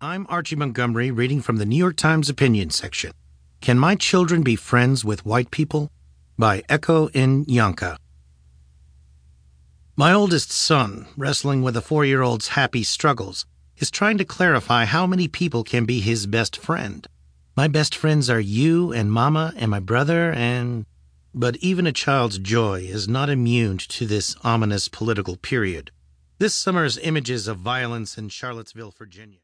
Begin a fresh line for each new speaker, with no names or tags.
I'm Archie Montgomery reading from the New York Times opinion section. Can My Children Be Friends with White People? by Ekow N. Yankah. My oldest son, wrestling with a four year old's happy struggles, is trying to clarify how many people can be his best friend. My best friends are you and Mama and my brother and. But even a child's joy is not immune to this ominous political period. This summer's images of violence in Charlottesville, Virginia.